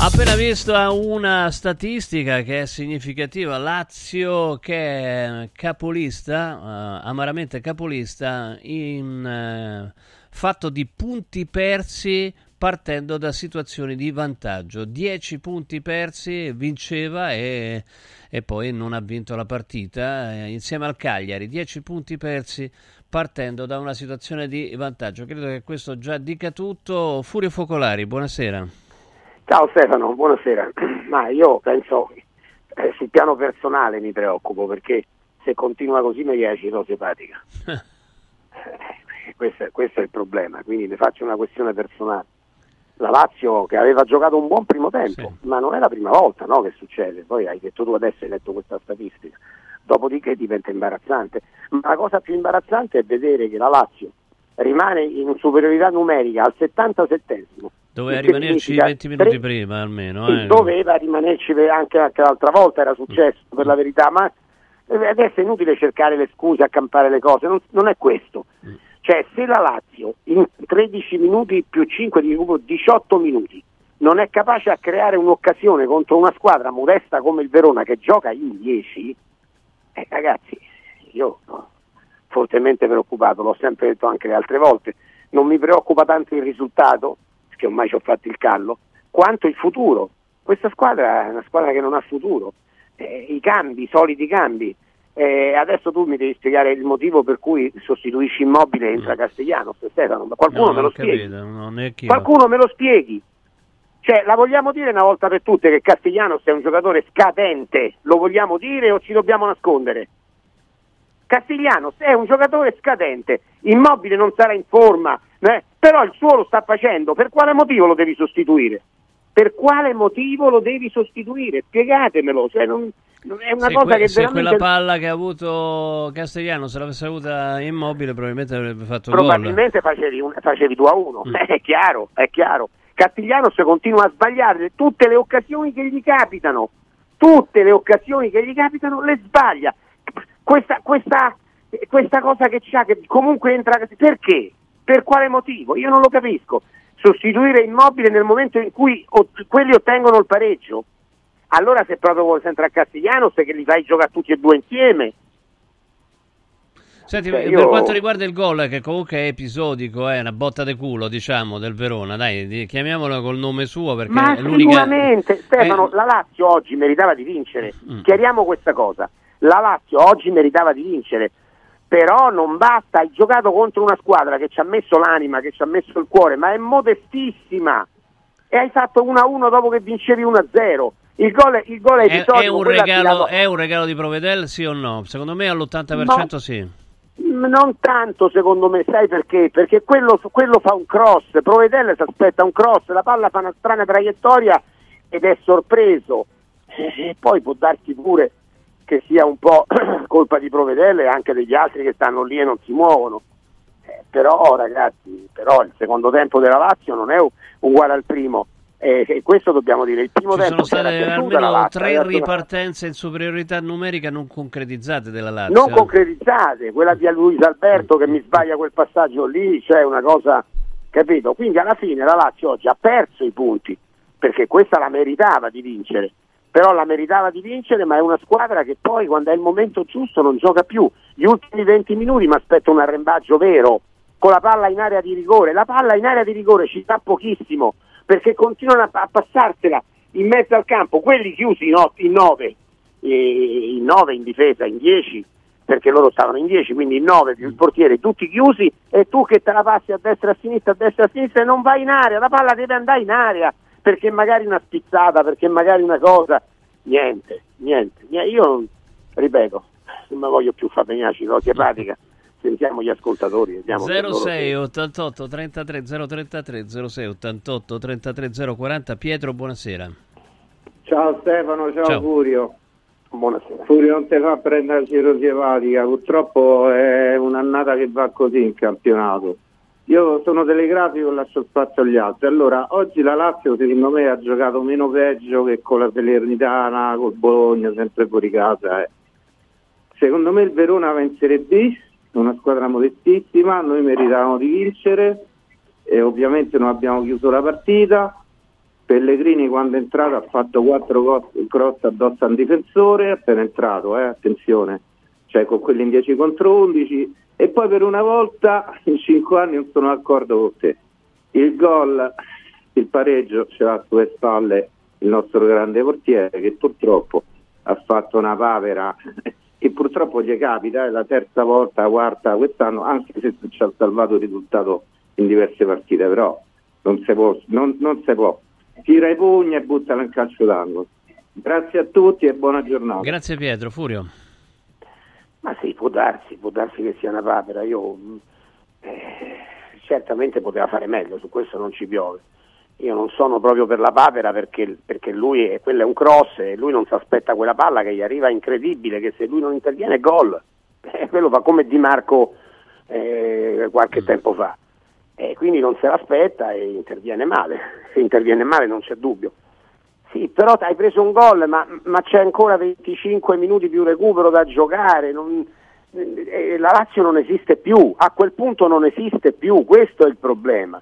Appena visto una statistica che è significativa, Lazio che è capolista, eh, amaramente capolista, in eh, fatto di punti persi partendo da situazioni di vantaggio. 10 punti persi, vinceva e, e poi non ha vinto la partita eh, insieme al Cagliari. 10 punti persi partendo da una situazione di vantaggio. Credo che questo già dica tutto. Furio Focolari, buonasera. Ciao Stefano, buonasera. Ma io penso eh, sul piano personale mi preoccupo perché se continua così mi viene cirrosi epatica. Eh, questo, è, questo è il problema, quindi ne faccio una questione personale. La Lazio che aveva giocato un buon primo tempo, Sì. ma non è la prima volta no, che succede. Poi hai detto tu adesso hai letto questa statistica. Dopodiché diventa imbarazzante. Ma la cosa più imbarazzante è vedere che la Lazio rimane in superiorità numerica al 77esimo. Doveva rimanerci significa 20 minuti tre- prima almeno. sì, eh. doveva rimanerci anche, anche l'altra volta, era successo per la verità, ma eh, adesso è inutile cercare le scuse, accampare le cose, non, non è questo. Cioè, se la Lazio in 13 minuti più 5 di recupero, 18 minuti, non è capace a creare un'occasione contro una squadra modesta come il Verona che gioca in 10, eh, ragazzi, io no, fortemente preoccupato, l'ho sempre detto anche le altre volte, non mi preoccupa tanto il risultato, perché ormai ci ho fatto il callo, quanto il futuro. Questa squadra è una squadra che non ha futuro. Eh, I cambi, i soliti cambi. Eh, adesso tu mi devi spiegare il motivo per cui sostituisci immobile e entra Castigliano, Stefano. Ma qualcuno No, me lo spieghi. capito, chi Qualcuno me lo spieghi. Cioè, la vogliamo dire una volta per tutte che Castiglianos è un giocatore scadente? Lo vogliamo dire o ci dobbiamo nascondere? Castiglianos è un giocatore scadente, immobile non sarà in forma, eh, però il suo lo sta facendo, per quale motivo lo devi sostituire? Per quale motivo lo devi sostituire? Spiegatemelo, cioè, non- non- è una se, cosa que- che se veramente... quella palla che ha avuto Castigliano se l'avesse avuta immobile probabilmente avrebbe fatto gol. probabilmente facevi, un- facevi 2 a 1, Mm. è chiaro, è chiaro. Castiglianos continua a sbagliare tutte le occasioni che gli capitano, tutte le occasioni che gli capitano le sbaglia. Questa, questa, questa cosa che c'ha, che comunque entra, perché? Per quale motivo? Io non lo capisco. Sostituire immobile nel momento in cui ot- quelli ottengono il pareggio. Allora se proprio vuoi entrare a Castiglianos che li fai giocare tutti e due insieme, Senti, Cioè, per io- quanto riguarda il gol, che comunque è episodico, è una botta de culo, diciamo, del Verona, dai, chiamiamolo col nome suo perché Ma è l'unica... sicuramente, Stefano, Eh, la Lazio oggi meritava di vincere. Mm. Chiariamo questa cosa. La Lazio oggi meritava di vincere, però non basta. Hai giocato contro una squadra che ci ha messo l'anima, che ci ha messo il cuore, ma è modestissima. E hai fatto 1-1 dopo che vincevi 1-0. Il gol, il gol è è, è un regalo, è un regalo di Provedel, sì o no? Secondo me all'80% No. sì. Mm, Non tanto secondo me, sai perché? Perché quello, quello fa un cross, Provedelle si aspetta un cross, la palla fa una strana traiettoria ed è sorpreso. E poi può darsi pure che sia un po' colpa di Provedelle e anche degli altri che stanno lì e non si muovono. Eh, però ragazzi, però il secondo tempo della Lazio non è uguale al primo. Eh, e questo dobbiamo dire, il primo Ci tempo sono state almeno Lazio, tre ripartenze in superiorità numerica non concretizzate della Lazio. non concretizzate, quella di Luis Alberto che mi sbaglia quel passaggio lì, cioè una cosa, capito? Quindi alla fine la Lazio oggi ha perso i punti, perché questa la meritava di vincere, però la meritava di vincere, ma è una squadra che poi quando è il momento giusto non gioca più. Gli ultimi 20 minuti mi aspetto un arrembaggio vero, con la palla in area di rigore, la palla in area di rigore ci sta pochissimo, perché continuano a, a passarsela in mezzo al campo, quelli chiusi in, ot- in 9, in 9 in difesa, in 10 perché loro stavano in 10, quindi in 9 più il portiere, tutti chiusi e tu che te la passi a destra e a sinistra, a destra e a sinistra e non vai in area, la palla deve andare in area, perché magari una spizzata, perché magari una cosa, niente, niente, niente. io non- ripeto, non mi voglio più far venire la cirrosi epatica, sentiamo gli ascoltatori. vediamo che loro- 06 88 33 033 06 88 33 040 Pietro buonasera Ciao Stefano, ciao, Ciao. Furio. Buonasera. Furio non ti fa prendere la cirrosi epatica, purtroppo è un'annata che va così in campionato. Io sono telegrafico e lascio spazio agli altri. Allora, oggi la Lazio secondo me ha giocato meno peggio che con la Salernitana, col Bologna, sempre fuori casa. Eh. Secondo me il Verona va in Serie B, una squadra modestissima, noi meritavamo di vincere e ovviamente non abbiamo chiuso la partita. Pellegrini quando è entrato ha fatto quattro cross addosso al difensore, appena entrato, eh, attenzione, cioè con quelli in 10 contro 11 e poi per una volta in 5 anni non sono d'accordo con te. Il gol, il pareggio ce l'ha sulle spalle il nostro grande portiere che purtroppo ha fatto una papera che purtroppo gli capita, è la terza volta, la quarta quest'anno, anche se ci ha salvato il risultato in diverse partite, però non si può, non, non si può tira i pugni e buttala in calcio d'angolo. Grazie a tutti e buona giornata. Grazie Pietro, Furio. Ma sì, può darsi, può darsi che sia una papera. Io eh, certamente poteva fare meglio, su questo non ci piove. Io non sono proprio per la papera perché, perché lui è, quello è un cross e lui non si aspetta quella palla che gli arriva incredibile, che se lui non interviene è gol. Eh, quello fa come Di Marco eh, qualche mm. tempo fa e quindi non se l'aspetta e interviene male. Se interviene male non c'è dubbio. Sì, però hai preso un gol, ma, ma, c'è ancora 25 minuti più recupero da giocare. Non, eh, la Lazio non esiste più, a quel punto non esiste più, questo è il problema.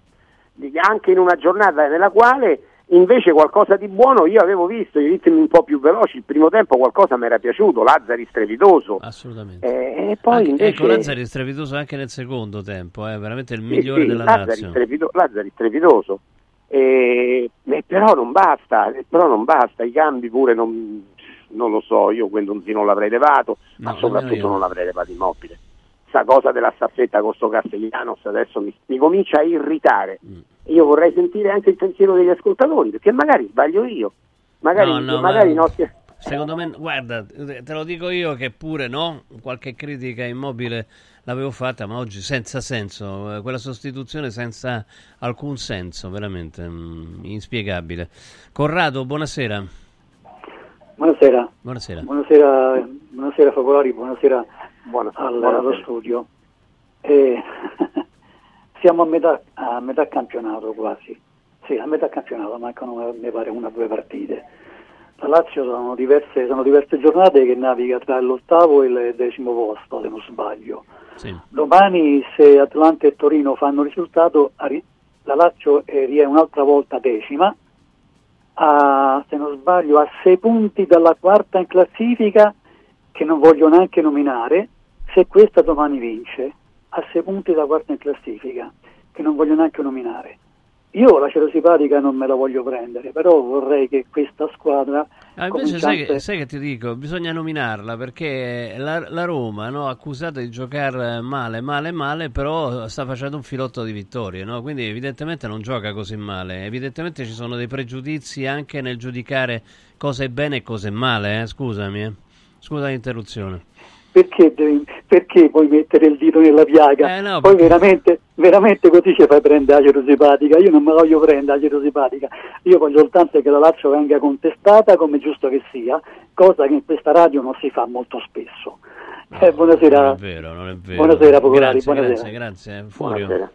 Anche in una giornata nella quale Invece qualcosa di buono io avevo visto, i ritmi un po' più veloci, il primo tempo qualcosa mi era piaciuto, Lazzari strepitoso. Assolutamente. Eh, e poi anche, invece... Ecco, Lazzari strepitoso anche nel secondo tempo, è eh, veramente il migliore sì, sì, della Lazzari Lazio. Strepito, Lazzari strepitoso. E, e però non basta, però non basta, i cambi pure non, non lo so, io Guendonzi non l'avrei levato, no, ma soprattutto non l'avrei levato immobile. Questa cosa della staffetta con sto Castellanos adesso mi, mi comincia a irritare. Mm io vorrei sentire anche il pensiero degli ascoltatori, perché magari sbaglio io, magari, no, no, magari ma... nostri... Secondo me, guarda, te lo dico io che pure no, qualche critica immobile l'avevo fatta, ma oggi senza senso, quella sostituzione senza alcun senso, veramente mh, mm, inspiegabile. Corrado, buonasera. Buonasera. Buonasera. Buonasera, buonasera Focolari, buonasera, buonasera. Al, buonasera. allo studio. Eh, siamo a metà, a metà campionato quasi. Sì, a metà campionato, mancano mi pare una o due partite. La Lazio sono diverse, sono diverse, giornate che naviga tra l'ottavo e il decimo posto, se non sbaglio. Sì. Domani, se Atlanta e Torino fanno risultato, la Lazio è un'altra volta decima, a, se non sbaglio, a sei punti dalla quarta in classifica, che non voglio neanche nominare, se questa domani vince a sei punti da quarta in classifica, che non voglio neanche nominare. Io la Cero Simpatica non me la voglio prendere, però vorrei che questa squadra... Ah, invece sai che, sai che, ti dico, bisogna nominarla perché la, la Roma, no, accusata di giocare male, male, male, però sta facendo un filotto di vittorie, no? quindi evidentemente non gioca così male, evidentemente ci sono dei pregiudizi anche nel giudicare cosa è bene e cosa è male, eh? scusami, eh? scusa l'interruzione perché, devi, perché puoi mettere il dito nella piaga? Eh no, Poi veramente, veramente così ci fai prendere la simpatica. Io non me la voglio prendere la simpatica. Io voglio soltanto che la Lazio venga contestata come giusto che sia, cosa che in questa radio non si fa molto spesso. No, eh, buonasera. Non è vero, non è vero. Buonasera Popolari, grazie, buonasera. Grazie, grazie. Furio. Buonasera.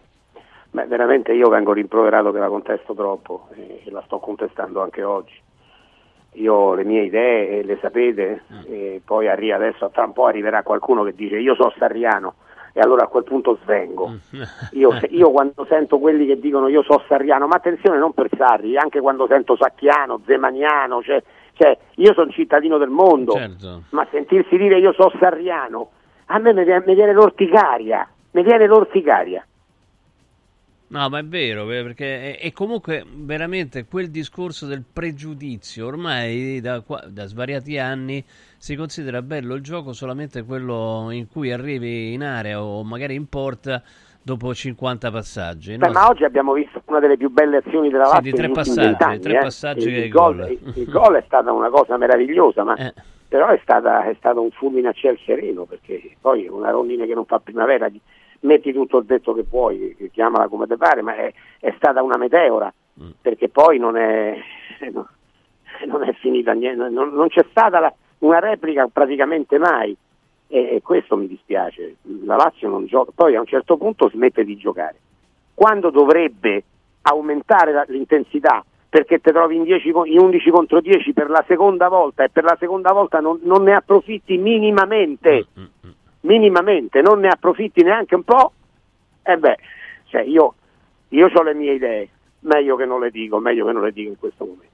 Beh, veramente io vengo rimproverato che la contesto troppo e la sto contestando anche oggi io le mie idee le sapete mm. e poi arriva adesso tra un po' arriverà qualcuno che dice io sono sarriano e allora a quel punto svengo mm. io, io, quando sento quelli che dicono io sono sarriano ma attenzione non per Sarri anche quando sento Sacchiano, Zemaniano cioè, cioè io sono cittadino del mondo certo. ma sentirsi dire io sono sarriano a me mi viene, mi viene l'orticaria mi viene l'orticaria No, ma è vero, perché è, è, comunque veramente quel discorso del pregiudizio, ormai da, da, svariati anni si considera bello il gioco solamente quello in cui arrivi in area o magari in porta dopo 50 passaggi. Beh, ma oggi abbiamo visto una delle più belle azioni della Lazio sì, di tre passaggi, anni, tre eh? passaggi il, il, gol, il, il gol è stata una cosa meravigliosa, ma eh. però è, stata, è stato un fulmine a ciel sereno, perché poi una rondine che non fa primavera metti tutto il detto che vuoi, chiamala come te pare, ma è, è stata una meteora, mm. perché poi non è, non è finita niente, non, non c'è stata la, una replica praticamente mai e, e questo mi dispiace, la Lazio non gioca, poi a un certo punto smette di giocare. Quando dovrebbe aumentare la, l'intensità perché ti trovi in, 10, in, 11 contro 10 per la seconda volta e per la seconda volta non, non ne approfitti minimamente, mm, mm, mm. Minimamente, non ne approfitti neanche un po', e beh, cioè io, io ho le mie idee, meglio che non le dico, meglio che non le dico in questo momento.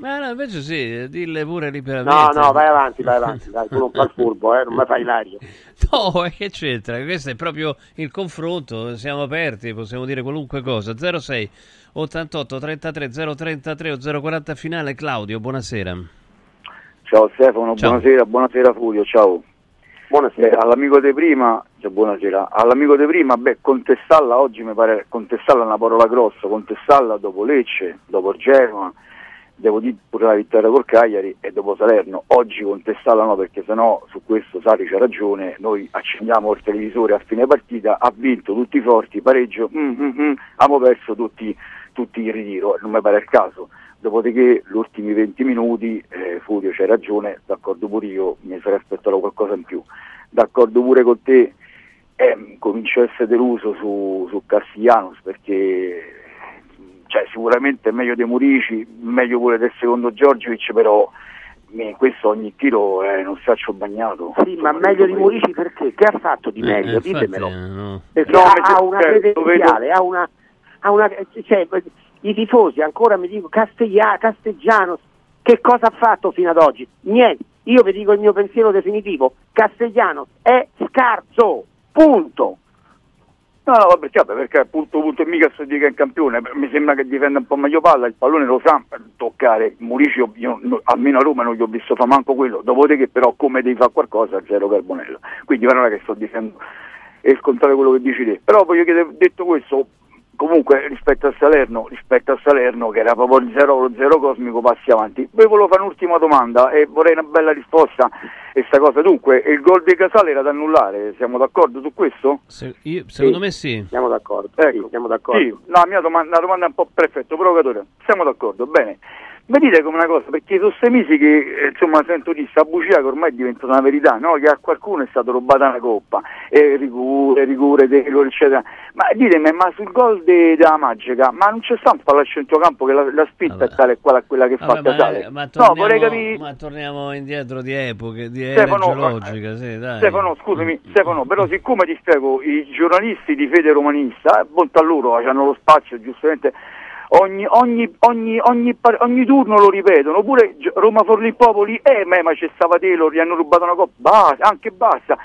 Ma no, invece sì, dille pure liberamente. No, no, vai avanti, vai avanti, dai, tu non fai il furbo, eh, non mi fai l'aria. No, che c'entra? Questo è proprio il confronto, siamo aperti, possiamo dire qualunque cosa. 06 88 33 033 o 040 finale, Claudio, buonasera. Ciao Stefano, ciao. buonasera, buonasera Fulvio, ciao. Buonasera. Beh, all'amico di prima, cioè, buonasera, all'amico di prima, beh, contestarla oggi mi pare, contestarla una parola grossa, contestarla dopo Lecce, dopo Genoa, devo dire pure la vittoria col Cagliari e dopo Salerno. Oggi contestarla no, perché sennò su questo Sari c'ha ragione, noi accendiamo il televisore a fine partita, ha vinto tutti i forti, pareggio, mm, mm, mm, abbiamo perso tutti, tutti in ritiro, non mi pare il caso. Dopodiché gli ultimi 20 minuti, eh, Furio c'hai ragione, d'accordo pure io, mi sarei aspettato qualcosa in più. D'accordo pure con te, eh, comincio a essere deluso su, su Castiglianos perché cioè, sicuramente è meglio dei Murici, meglio pure del secondo Giorgiovic, però questo ogni tiro è un saccio bagnato. Sì, ma meglio di Murici perché? Che ha fatto di eh, meglio? Eh, Ditemelo. No. Perché no, ha, ha, una credenziale, ha una, ha una cioè, i tifosi ancora mi dicono Castigliano, che cosa ha fatto fino ad oggi? Niente. Io vi dico il mio pensiero definitivo, Castigliano è scarso, punto. No, no, vabbè, vabbè, perché punto e mica sto dica in campione, mi sembra che difenda un po' meglio palla, il pallone lo sa toccare, Muricio, io, no, almeno a Roma non gli ho visto fa manco quello, dopodiché però come devi fare qualcosa, zero Carbonella, quindi non è che sto dicendo e scontare quello che dici te, però voglio chiedere, detto questo, comunque rispetto a Salerno, rispetto a Salerno che era proprio il zero, lo zero cosmico, passi avanti. Poi volevo fare un'ultima domanda e vorrei una bella risposta a questa cosa. Dunque, il gol di Casale era da annullare, siamo d'accordo su questo? Se, io, secondo sì. me sì. Siamo d'accordo. Ecco. Sì, siamo d'accordo. Sì. No, la mia domanda, una domanda è un po' perfetto, provocatore. Siamo d'accordo, bene. Mi dite come una cosa, perché sono sei mesi che eh, insomma sento di sta bugia che ormai è diventata una verità, no? Che a qualcuno è stata rubata una coppa, e rigore, rigore, Taylor, eccetera. Ma ditemi, ma sul gol della Magica, ma non c'è sta un centrocampo che la, la spinta Vabbè. è tale e quale a quella che Vabbè, fa Casale? Ma, ma, torniamo, no, vorrei capire... ma torniamo indietro di epoche, di Stefano, geologica, sì, dai. Stefano, scusami, Stefano, però siccome ti spiego, i giornalisti di fede romanista, eh, bontà loro, hanno lo spazio, giustamente ogni, ogni, ogni, ogni, turno lo ripetono, oppure Roma Forlì Popoli, eh ma c'è stava Taylor, gli hanno rubato una coppa, basta, anche basta.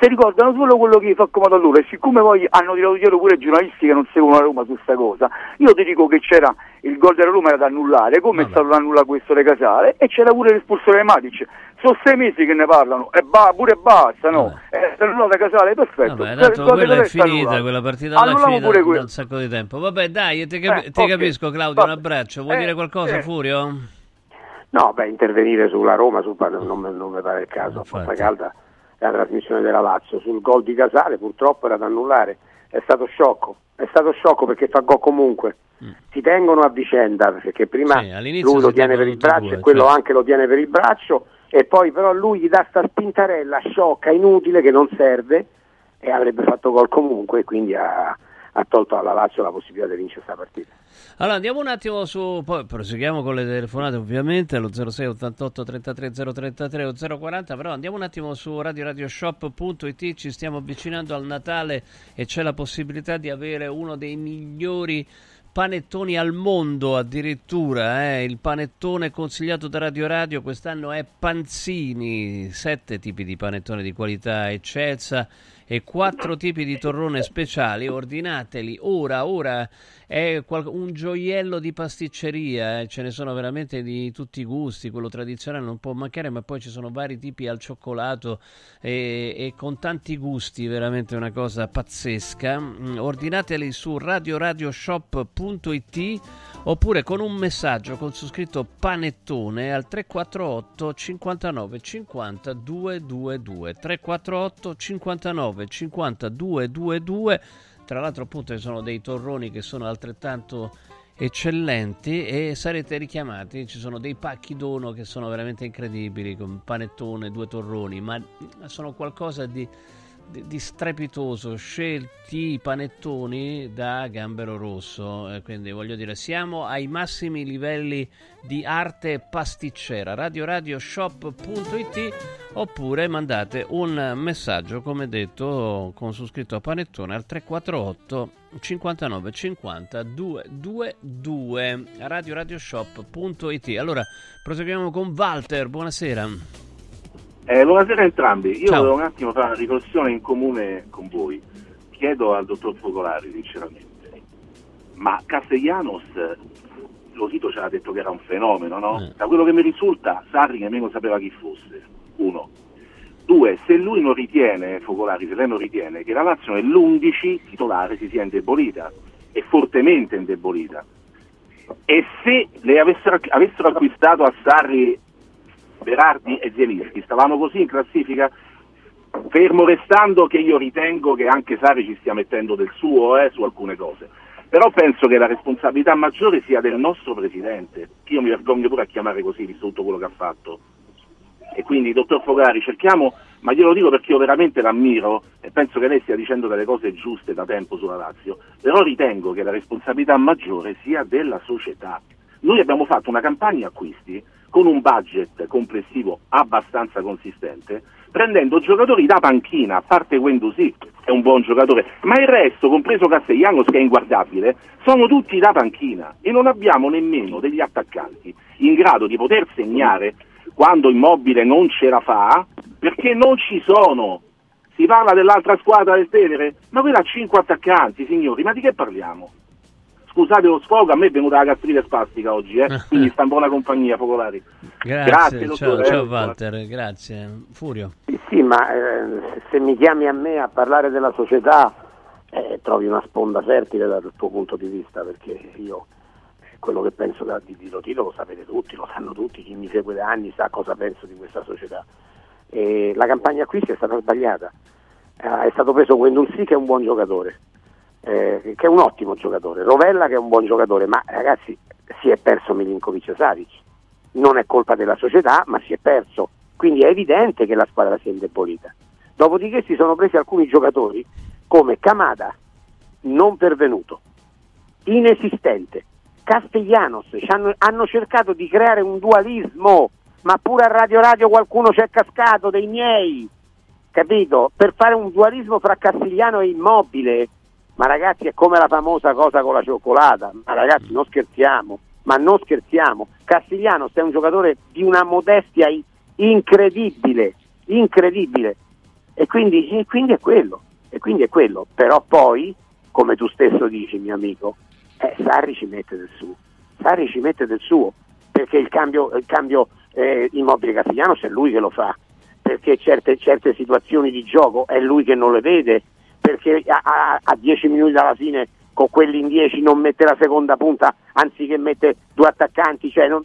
Si ricordano solo quello che fa comodo a loro e siccome poi hanno tirato dietro pure i giornalisti che non seguono la Roma su questa cosa, io ti dico che c'era il gol della Roma era da annullare, come Vabbè. è stato da annullare questo De Casale, e c'era pure l'espulsione di Matic. Sono sei mesi che ne parlano, e ba, pure basta, no? Eh, se non da Casale, perfetto. Vabbè, tanto quella è finita, quella partita là è finita pure da un sacco di tempo. Vabbè, dai, ti, cap- eh, okay. capisco Claudio, un abbraccio. Vuoi eh, dire qualcosa, eh. Furio? No, beh, intervenire sulla Roma su, non, non mi pare il caso, a calda la trasmissione della Lazio. Sul gol di Casale purtroppo era da annullare, è stato sciocco, è stato sciocco perché fa gol comunque. Mm. Si tengono a vicenda perché prima sì, lui lo tiene per il braccio due, e quello cioè. anche lo tiene per il braccio e poi però lui gli dà sta spintarella sciocca, inutile, che non serve e avrebbe fatto gol comunque quindi ha, ha tolto alla Lazio la possibilità di vincere questa partita. Allora andiamo un attimo su, poi proseguiamo con le telefonate ovviamente allo 06 88 33 033 o 040, però andiamo un attimo su radioradioshop.it, ci stiamo avvicinando al Natale e c'è la possibilità di avere uno dei migliori panettoni al mondo addirittura, eh? il panettone consigliato da Radio Radio quest'anno è Panzini, sette tipi di panettone di qualità eccelsa e quattro tipi di torrone speciali, ordinateli ora, ora è un gioiello di pasticceria, eh? ce ne sono veramente di tutti i gusti, quello tradizionale non può mancare, ma poi ci sono vari tipi al cioccolato e, e con tanti gusti, veramente una cosa pazzesca. Mm, ordinateli su radioradioshop.it oppure con un messaggio con su scritto panettone al 348 59 50 222 348 59 50 222 tra l'altro appunto ci sono dei torroni che sono altrettanto eccellenti e sarete richiamati. Ci sono dei pacchi dono che sono veramente incredibili, con panettone, due torroni, ma sono qualcosa di di, strepitoso, scelti i panettoni da Gambero Rosso, eh, quindi voglio dire siamo ai massimi livelli di arte pasticcera, radioradioshop.it oppure mandate un messaggio come detto con su scritto panettone al 348 59 50 222 radioradioshop.it allora proseguiamo con Walter. Buonasera eh, buonasera a entrambi, io Ciao. volevo un attimo fare una riflessione in comune con voi. Chiedo al dottor Focolari sinceramente, ma Castellanos, lo Tito ci ha detto che era un fenomeno, no? Eh. Da quello che mi risulta, Sarri nemmeno sapeva chi fosse, uno. Due, se lui non ritiene, Focolari, se lei non ritiene che la Lazio nell'11 titolare si sia indebolita, e fortemente indebolita, e se le avessero, avessero acquistato a Sarri Berardi e Zielinski. Stavano così in classifica? Fermo restando che io ritengo che anche Sari ci stia mettendo del suo eh, su alcune cose. Però penso che la responsabilità maggiore sia del nostro Presidente. Che io mi vergogno pure a chiamare così visto tutto quello che ha fatto. E quindi dottor Fogari cerchiamo ma glielo dico perché io veramente l'ammiro e penso che lei stia dicendo delle cose giuste da tempo sulla Lazio però ritengo che la responsabilità maggiore sia della società noi abbiamo fatto una campagna acquisti con un budget complessivo abbastanza consistente, prendendo giocatori da panchina, a parte Guendouzi, è un buon giocatore, ma il resto, compreso Castellanos che è inguardabile, sono tutti da panchina e non abbiamo nemmeno degli attaccanti in grado di poter segnare quando Immobile non ce la fa, perché non ci sono. Si parla dell'altra squadra del Tevere, ma quella ha 5 attaccanti, signori, ma di che parliamo? Scusate lo sfogo, a me è venuta la gastrite spastica oggi, eh? quindi sta in buona compagnia, Focolari. Grazie, grazie ciao, ciao Walter, grazie. Furio. Sì, sì ma eh, se mi chiami a me a parlare della società eh, trovi una sponda fertile dal tuo punto di vista, perché io quello che penso da, di, di Lotito lo sapete tutti, lo sanno tutti, chi mi segue da anni sa cosa penso di questa società. E la campagna acquisti è stata sbagliata, eh, è stato preso Guendouzi che è un buon giocatore, eh, che è un ottimo giocatore, Rovella che è un buon giocatore, ma ragazzi si è perso Milinkovic Savic, non è colpa della società, ma si è perso, quindi è evidente che la squadra si è indebolita. Dopodiché si sono presi alcuni giocatori come Camada, non pervenuto, inesistente, Castellanos, hanno, hanno cercato di creare un dualismo, ma pure a Radio Radio qualcuno ci è cascato dei miei, capito? Per fare un dualismo fra Castigliano e Immobile ma ragazzi è come la famosa cosa con la cioccolata, ma ragazzi non scherziamo, ma non scherziamo, Castigliano è un giocatore di una modestia incredibile, incredibile, e quindi, e quindi, è quello, e quindi è quello, però poi, come tu stesso dici mio amico, eh, Sarri ci mette del suo, Sarri ci mette del suo, perché il cambio, il cambio eh, immobile Castigliano è lui che lo fa, perché certe, certe situazioni di gioco è lui che non le vede, perché a 10 minuti dalla fine con quelli in 10 non mette la seconda punta anziché mette due attaccanti, cioè non,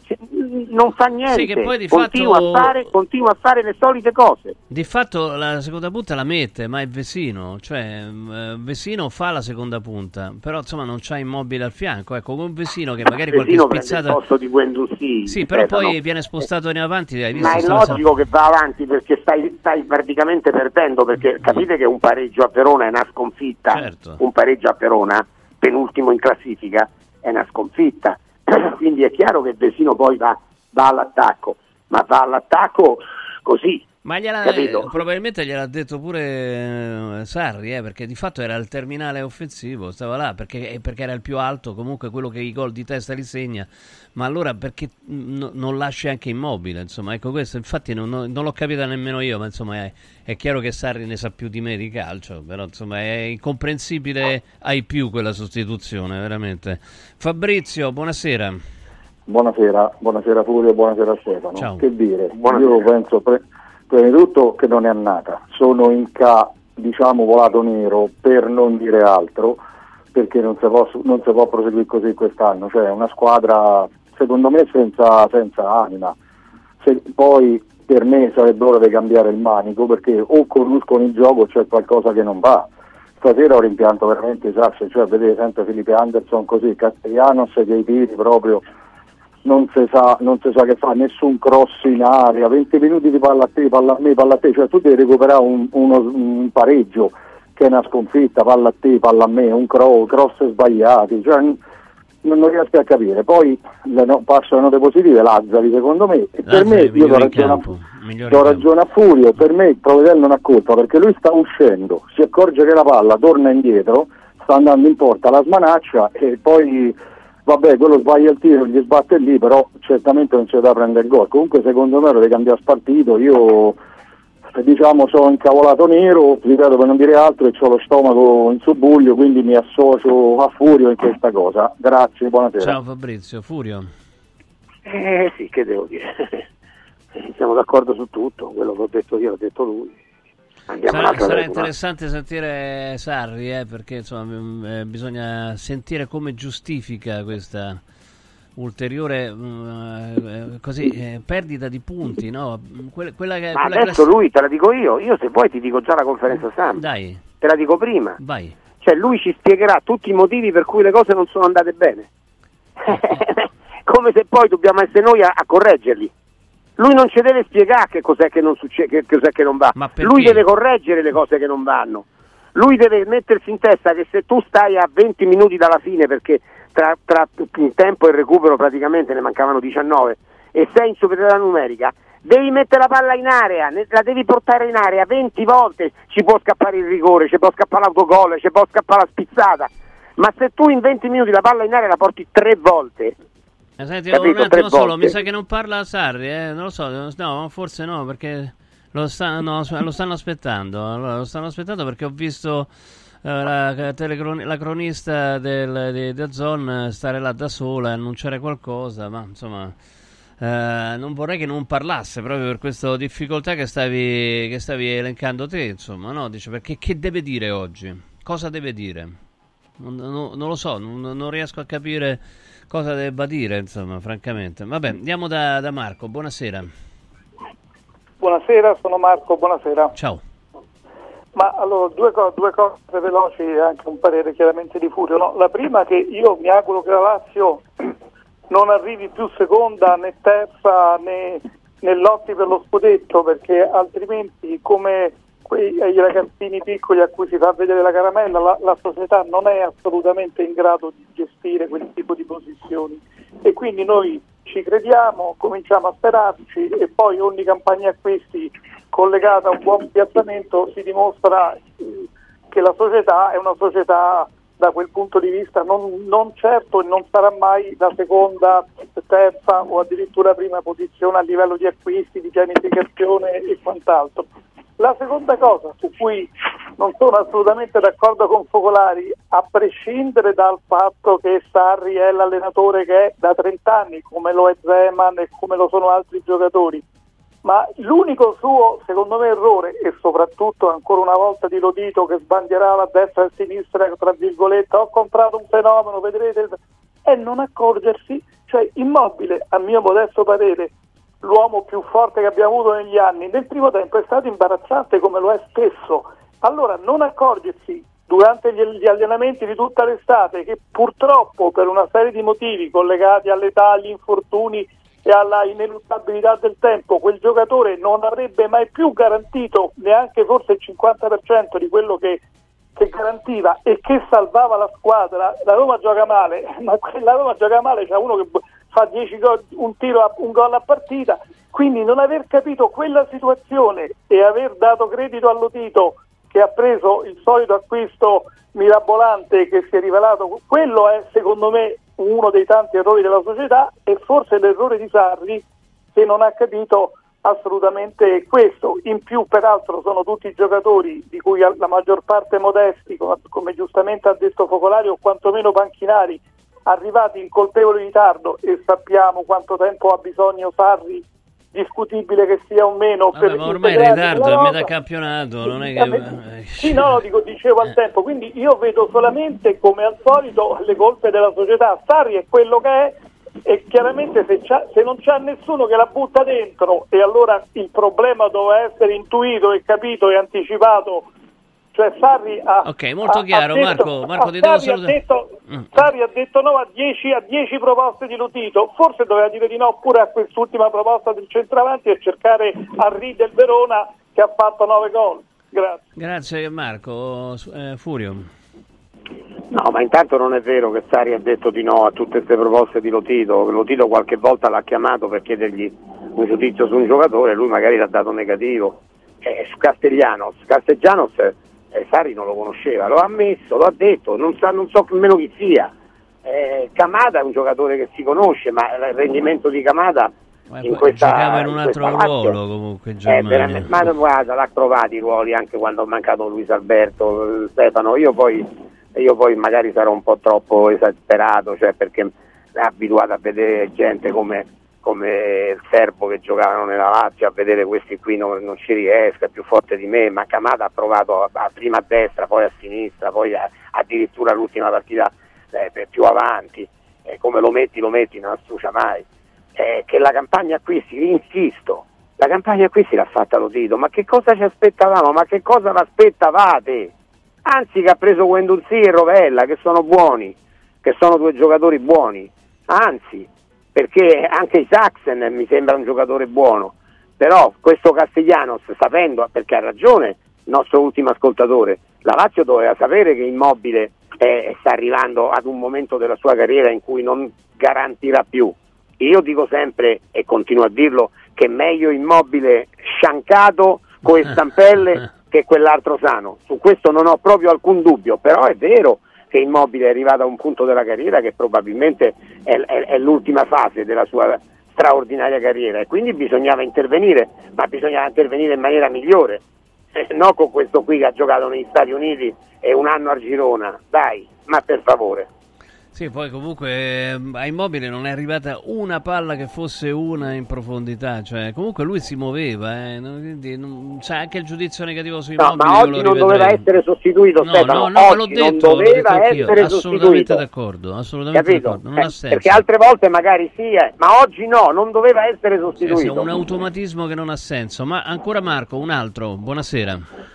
non fa niente, sì, continua, fatto... a fare, continua, a fare, le solite cose. Di fatto la seconda punta la mette, ma è Vesino, cioè eh, Vesino fa la seconda punta, però insomma non c'ha immobile al fianco, ecco, con Vesino che magari Vesino qualche spizzata... il posto di Guendouzi. Sì, però certo, poi no. viene spostato in avanti, hai visto? Ma è logico che va avanti perché stai, stai, praticamente perdendo, perché capite che un pareggio a Verona è una sconfitta, certo. un pareggio a Verona penultimo in classifica, è una sconfitta. Quindi è chiaro che Vesino poi va, va all'attacco, ma va all'attacco così, ma gliela, eh, probabilmente gliel'ha detto pure eh, Sarri, eh, perché di fatto era il terminale offensivo, stava là perché, eh, perché, era il più alto, comunque quello che i gol di testa li segna. Ma allora perché n- non lasci anche immobile? Insomma, ecco questo, infatti non, non, non l'ho capita nemmeno io, ma insomma è, è, chiaro che Sarri ne sa più di me di calcio, però insomma è incomprensibile ai più quella sostituzione, veramente. Fabrizio, buonasera. Buonasera, buonasera Fulvio, buonasera Stefano. Ciao. Che dire? Buonasera. Io penso... Pre- Prima di tutto che non è annata, sono in K, diciamo volato nero per non dire altro, perché non si può, non si può proseguire così quest'anno, cioè una squadra secondo me senza, senza anima. Se, poi per me sarebbe ora di cambiare il manico perché o conoscono il gioco o c'è qualcosa che non va. stasera ho rimpianto veramente i sassi, cioè vedere sempre Felipe Anderson così, Castellanos che i tiri proprio non si sa, non si sa che fa, nessun cross in aria, 20 minuti di palla a te, palla a me, palla a te, cioè tu devi recuperare un, uno, un pareggio che è una sconfitta, palla a te, palla a me, un cross, cross sbagliati, cioè, non, non riesco a capire. Poi le no, passo le note positive, Lazzari secondo me, e per me io do ragione, a, do ragione a Furio, per me il Provedel non ha colpa perché lui sta uscendo, si accorge che la palla torna indietro, sta andando in porta la smanaccia e poi vabbè quello sbaglia il tiro, gli sbatte lì, però certamente non c'è da prendere il gol. Comunque secondo me lo deve cambiare partito, io diciamo sono incavolato nero, ripeto per non dire altro e ho lo stomaco in subbuglio, quindi mi associo a Furio in questa cosa. Grazie, buonasera. Ciao Fabrizio, Furio. Eh sì, che devo dire. Siamo d'accordo su tutto, quello che ho detto io l'ha detto lui. Sarà, sarà interessante sentire Sarri eh, perché insomma, eh, bisogna sentire come giustifica questa ulteriore uh, così, eh, perdita di punti, no? Que- quella che, Ma quella adesso class... lui te la dico io, io se vuoi ti dico già la conferenza stampa. Dai. Te la dico prima. Vai. Cioè lui ci spiegherà tutti i motivi per cui le cose non sono andate bene. Come se poi dobbiamo essere noi a, a correggerli. Lui non ci deve spiegare che cos'è che non succede, che cos'è che non va. Lui deve correggere le cose che non vanno. Lui deve mettersi in testa che se tu stai a 20 minuti dalla fine perché tra, tra il tempo e il recupero praticamente ne mancavano 19 e sei in superiorità numerica, devi mettere la palla in area, la devi portare in area 20 volte, ci può scappare il rigore, ci può scappare l'autogol, ci può scappare la spizzata, ma se tu in 20 minuti la palla in area la porti tre volte, senti, Capito, un attimo solo, mi sa che non parla Sarri, eh? non lo so, no, forse no, perché lo, sta, no, lo stanno aspettando, lo stanno aspettando perché ho visto eh, la, la, cronista del, di, di Zon stare là da sola e annunciare qualcosa, ma insomma... Uh, non vorrei che non parlasse proprio per questa difficoltà che stavi, che stavi elencando te, insomma, no? Dice perché che deve dire oggi? Cosa deve dire? Non, non, non lo so, non, non, riesco a capire cosa debba dire, insomma, francamente. Vabbè, andiamo da, da Marco, buonasera. Buonasera, sono Marco, buonasera. Ciao. Ma allora, due, co- due cose veloci e anche un parere chiaramente di Furio. No? La prima è che io mi auguro che la Lazio non arrivi più seconda né terza né, né lotti per lo scudetto perché altrimenti come quei ragazzini piccoli a cui si fa vedere la caramella la, la società non è assolutamente in grado di gestire quel tipo di posizioni e quindi noi ci crediamo, cominciamo a sperarci e poi ogni campagna acquisti collegata a un buon piazzamento si dimostra eh, che la società è una società da quel punto di vista non, non, certo e non sarà mai la seconda, terza o addirittura prima posizione a livello di acquisti, di pianificazione e quant'altro. La seconda cosa su cui non sono assolutamente d'accordo con Focolari, a prescindere dal fatto che Sarri è l'allenatore che è da 30 anni, come lo è Zeman e come lo sono altri giocatori, ma l'unico suo, secondo me, errore, e soprattutto ancora una volta di Lodito che sbandierava a destra e a sinistra, tra virgolette, ho comprato un fenomeno, vedrete, è non accorgersi, cioè immobile, a mio modesto parere, l'uomo più forte che abbiamo avuto negli anni, nel primo tempo è stato imbarazzante come lo è spesso. Allora non accorgersi durante gli allenamenti di tutta l'estate che purtroppo per una serie di motivi collegati all'età, agli infortuni, e alla ineluttabilità del tempo, quel giocatore non avrebbe mai più garantito neanche forse il 50% di quello che, che garantiva e che salvava la squadra. La Roma gioca male, ma la Roma gioca male, c'è uno che fa 10 gol, un tiro, a, un gol a partita, quindi non aver capito quella situazione e aver dato credito all'Otito che ha preso il solito acquisto mirabolante che si è rivelato, quello è secondo me uno dei tanti errori della società e forse l'errore di Sarri che non ha capito assolutamente questo. In più, peraltro, sono tutti giocatori di cui la maggior parte modesti, come giustamente ha detto Focolari, o quantomeno panchinari, arrivati in colpevole ritardo e sappiamo quanto tempo ha bisogno Sarri discutibile che sia o meno Vabbè, per ma ormai in ritardo è metà campionato non è che sì no dico, dicevo al eh. tempo quindi io vedo solamente come al solito le colpe della società. Sarri è quello che è e chiaramente se, se, non c'è nessuno che la butta dentro e allora il problema doveva essere intuito e capito e anticipato Cioè Sarri ha... Ok, molto chiaro, ha detto, Marco, Marco ti devo salutare. Ha detto, mm. Sarri ha detto no a 10, a 10 proposte di Lutito, forse doveva dire di no pure a quest'ultima proposta del centravanti e cercare Arri del Verona che ha fatto 9 gol. Grazie. Grazie Marco. Eh, Furio. No, ma intanto non è vero che Sari ha detto di no a tutte queste proposte di Lotito. Lotito qualche volta l'ha chiamato per chiedergli un giudizio su un giocatore, lui magari l'ha dato negativo. Eh, su Castellanos, Castellanos eh, Sari non lo conosceva, lo ha ammesso, lo ha detto, non, sa, non so nemmeno chi sia. Eh, Camada è un giocatore che si conosce, ma il rendimento di Camada in questa, giocava in un altro in ruolo comunque in Germania. Eh, ma guarda, l'ha trovati i ruoli anche quando ha mancato Luis Alberto, Stefano. Io poi, io poi magari sarò un po' troppo esasperato, cioè perché è abituato a vedere gente come, come il Serbo che giocavano nella Lazio, a vedere questi qui non, non ci riesco, è più forte di me, ma Camata ha provato a, a prima a destra, poi a sinistra, poi a, addirittura l'ultima partita eh, più avanti. Eh, come lo metti, lo metti, non assucia mai eh, che la campagna acquisti, insisto, la campagna acquisti l'ha fatta lo Tito, ma che cosa ci aspettavamo? Ma che cosa vi aspettavate? Anzi che ha preso Guendouzi e Rovella, che sono buoni, che sono due giocatori buoni, anzi, perché anche i Saxen mi sembra un giocatore buono, però questo Castellanos, sapendo, perché ha ragione il nostro ultimo ascoltatore, la Lazio doveva sapere che Immobile eh, sta arrivando ad un momento della sua carriera in cui non garantirà più io dico sempre e continuo a dirlo che è meglio immobile sciancato con le stampelle che quell'altro sano. Su questo non ho proprio alcun dubbio, però è vero che Immobile è arrivato a un punto della carriera che probabilmente è, è, è l'ultima fase della sua straordinaria carriera e quindi bisognava intervenire, ma bisognava intervenire in maniera migliore, eh, no con questo qui che ha giocato negli Stati Uniti e un anno a Girona, dai, ma per favore. Sì, poi comunque eh, a Immobile non è arrivata una palla che fosse una in profondità, cioè comunque lui si muoveva, eh, quindi non, c'è anche il giudizio negativo su Immobile. No, ma oggi non doveva essere sostituito, no, Stefano, no, no, oggi l'ho detto, non doveva detto essere assolutamente sostituito. d'accordo, assolutamente Capito? d'accordo, non eh, ha senso. Perché altre volte magari sì, eh, ma oggi no, non doveva essere sostituito. Sì, sì, un automatismo che non ha senso, ma ancora Marco, un altro, buonasera.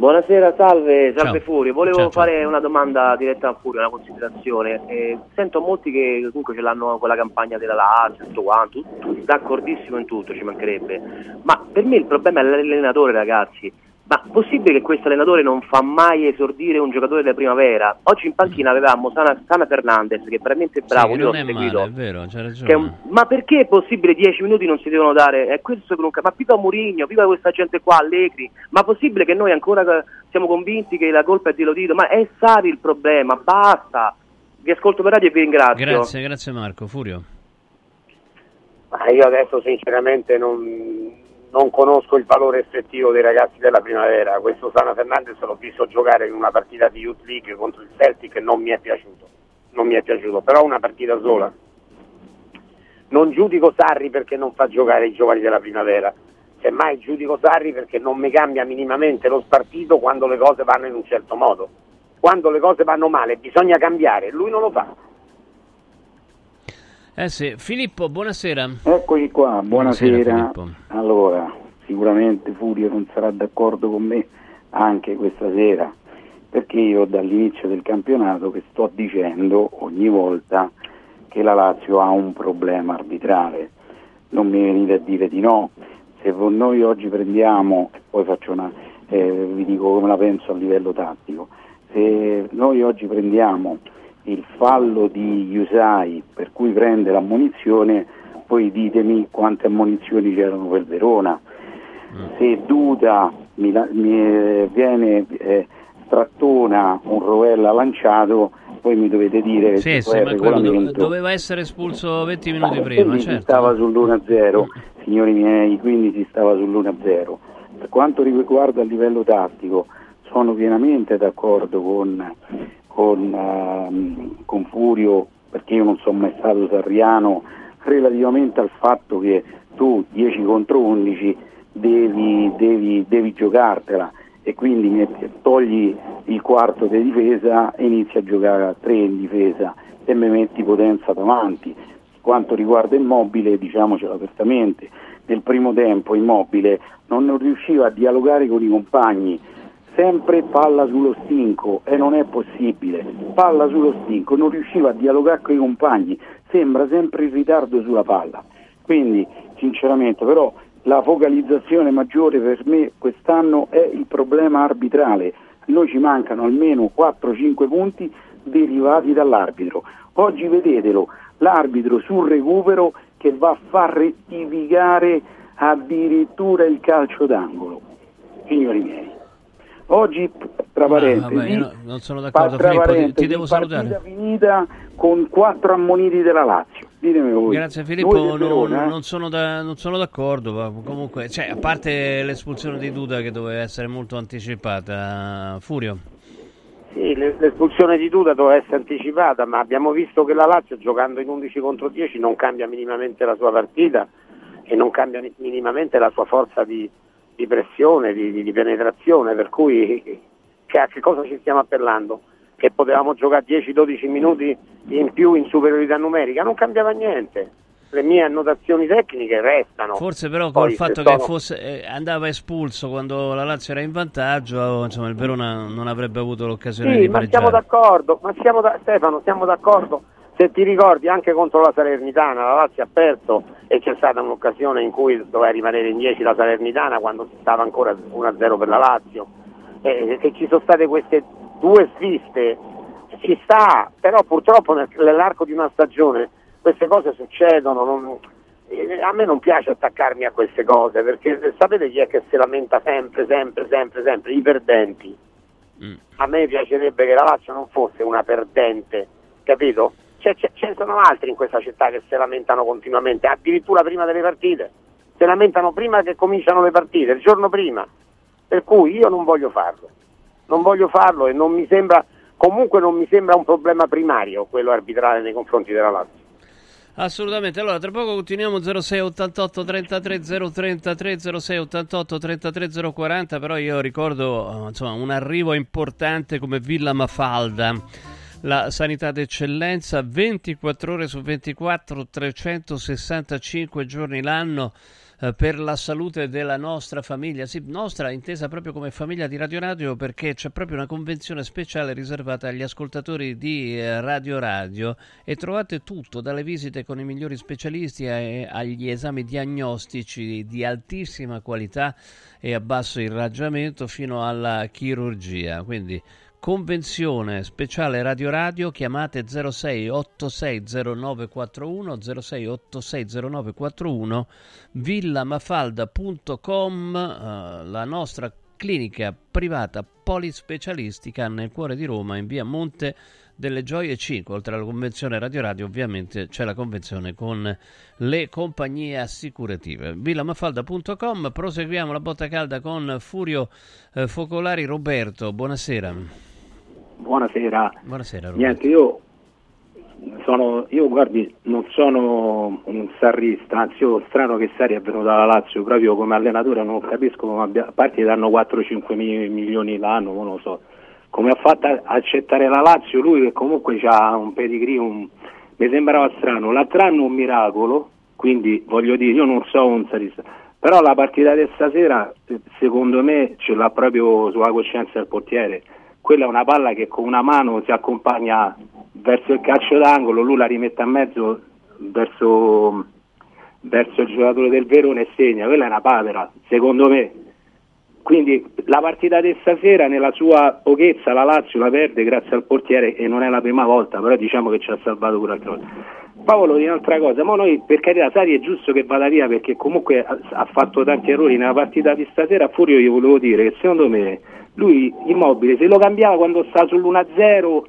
Buonasera, salve, salve Ciao. Furio. Volevo Ciao, ciao. fare una domanda diretta a Furio, una considerazione. Eh, sento molti che comunque ce l'hanno con la campagna della Lazio, tutto quanto, tu- d'accordissimo in tutto, ci mancherebbe. Ma per me il problema è l'allenatore, ragazzi. Ma possibile che questo allenatore non fa mai esordire un giocatore della primavera? Oggi in panchina avevamo Sana, Sana Fernandez, che è veramente bravo, Sì, io non l'ho è seguito. male, è vero, c'è ragione. Un- ma perché è possibile 10 minuti non si devono dare? È questo che non ma viva Murigno, viva questa gente qua, Allegri. Ma possibile che noi ancora siamo convinti che la colpa è di Lodito? Ma è Sari il problema, basta. Vi ascolto per radio e vi ringrazio. Grazie, grazie Marco. Furio. Ma io adesso sinceramente non, non conosco il valore effettivo dei ragazzi della primavera. Questo Sana Fernandez l'ho visto giocare in una partita di Youth League contro il Celtic e non mi è piaciuto. Non mi è piaciuto, però una partita sola. Non giudico Sarri perché non fa giocare i giovani della primavera, semmai giudico Sarri perché non mi cambia minimamente lo spartito quando le cose vanno in un certo modo. Quando le cose vanno male bisogna cambiare, lui non lo fa. Eh sì, Filippo, buonasera. Eccoci qua, buonasera. Filippo. allora, sicuramente Furio non sarà d'accordo con me anche questa sera, perché io dall'inizio del campionato che sto dicendo ogni volta che la Lazio ha un problema arbitrale. Non mi venite a dire di no. Se noi oggi prendiamo, poi faccio una, eh, vi dico come la penso a livello tattico, se noi oggi prendiamo il fallo di Yusai per cui prende l'ammonizione, poi ditemi quante ammonizioni c'erano per Verona. Se Duda mi, la- mi, eh, viene eh, strattona un rovella lanciato, poi mi dovete dire Sì, che sì, quello do- doveva essere espulso 20 minuti Ma prima, quindi si certo. stava sull'1-0, signori miei, quindi si stava sull'1-0. Per quanto riguarda il livello tattico, sono pienamente d'accordo con, con, ehm, con Furio, perché io non sono mai stato sarriano, relativamente al fatto che tu 10 contro 11 devi, devi, devi giocartela e quindi togli il quarto di difesa e inizi a giocare a 3 in difesa e mi metti potenza davanti. Quanto riguarda Immobile, diciamocelo apertamente, nel primo tempo Immobile non riusciva a dialogare con i compagni, sempre palla sullo stinco e non è possibile, palla sullo stinco, non riusciva a dialogare con i compagni, sembra sempre in ritardo sulla palla. Quindi sinceramente però la focalizzazione maggiore per me quest'anno è il problema arbitrale. Noi ci mancano almeno 4-5 punti derivati dall'arbitro. Oggi vedetelo, l'arbitro sul recupero che va a far rettificare addirittura il calcio d'angolo. Signori miei, oggi tra parentesi, no, vabbè, no, non sono d'accordo, Filippo, ti, devo salutare. finita con quattro ammoniti della Lazio. Ditemi voi. Grazie Filippo, Verona, non, sono da, non, sono d'accordo, ma comunque, cioè, a parte l'espulsione di Duda che doveva essere molto anticipata, Furio. Sì, l'espulsione di Duda doveva essere anticipata, ma abbiamo visto che la Lazio giocando in 11 contro 10 non cambia minimamente la sua partita e non cambia minimamente la sua forza di, di pressione, di, di, penetrazione, per cui che, a che cosa ci stiamo appellando? Che potevamo giocare 10-12 minuti in più in superiorità numerica? Non cambiava niente le mie annotazioni tecniche restano. Forse però col fatto che fosse, eh, andava espulso quando la Lazio era in vantaggio, insomma il Verona non avrebbe avuto l'occasione sì, di pareggiare. ma siamo d'accordo, ma siamo da, Stefano, siamo d'accordo. Se ti ricordi anche contro la Salernitana la Lazio ha perso e c'è stata un'occasione in cui doveva rimanere in 10 la Salernitana quando si stava ancora 1-0 per la Lazio. E, e ci sono state queste due sviste, ci sta, però purtroppo nell'arco di una stagione queste cose succedono, non, eh, a me non piace attaccarmi a queste cose perché sapete chi è che si lamenta sempre, sempre, sempre, sempre? I perdenti. Mm. A me piacerebbe che la Lazio non fosse una perdente, capito? Ce ne sono altri in questa città che si lamentano continuamente, addirittura prima delle partite, si lamentano prima che cominciano le partite, il giorno prima. Per cui io non voglio farlo, non voglio farlo e non mi sembra, comunque non mi sembra un problema primario quello arbitrale nei confronti della Lazio. Assolutamente, allora tra poco continuiamo 06 88 33 033 06 88 33 040 però io ricordo insomma, un arrivo importante come Villa Mafalda la sanità d'eccellenza 24 ore su 24 365 giorni l'anno eh, per la salute della nostra famiglia, sì, nostra intesa proprio come famiglia di Radio Radio perché c'è proprio una convenzione speciale riservata agli ascoltatori di eh, Radio Radio. E trovate tutto dalle visite con i migliori specialisti a, agli esami diagnostici di altissima qualità e a basso irraggiamento fino alla chirurgia, quindi Convenzione speciale Radio Radio, chiamate 06860941 06860941 villamafalda.com, eh, la nostra clinica privata polispecialistica nel cuore di Roma in via Monte delle Gioie 5. Oltre alla convenzione Radio Radio, ovviamente c'è la convenzione con le compagnie assicurative. villamafalda.com, proseguiamo la botta calda con Furio eh, Focolari Roberto. Buonasera. Buonasera. Buonasera. Niente, io sono, io guardi, non sono un sarrista, anzi io strano che Sari è venuto dalla Lazio proprio come allenatore, non capisco come abbia, a parte danno 4-5 milioni l'anno, non lo so, come ha fatto a accettare la Lazio lui che comunque ha un pedigree, un, mi sembrava strano, l'altro anno un miracolo, quindi voglio dire, io non so un sarista, però la partita di stasera secondo me ce l'ha proprio sulla coscienza del portiere quella è una palla che con una mano si accompagna verso il calcio d'angolo, lui la rimette a mezzo verso, verso il giocatore del Verone e segna, quella è una papera, secondo me. Quindi la partita di stasera nella sua pochezza la Lazio la perde grazie al portiere e non è la prima volta, però diciamo che ci ha salvato pure altre volte. Paolo di un'altra cosa, ma noi per carità Sari è giusto che vada via perché comunque ha, fatto tanti errori nella partita di stasera, Furio io volevo dire che secondo me lui Immobile se lo cambiava quando sta sull'1-0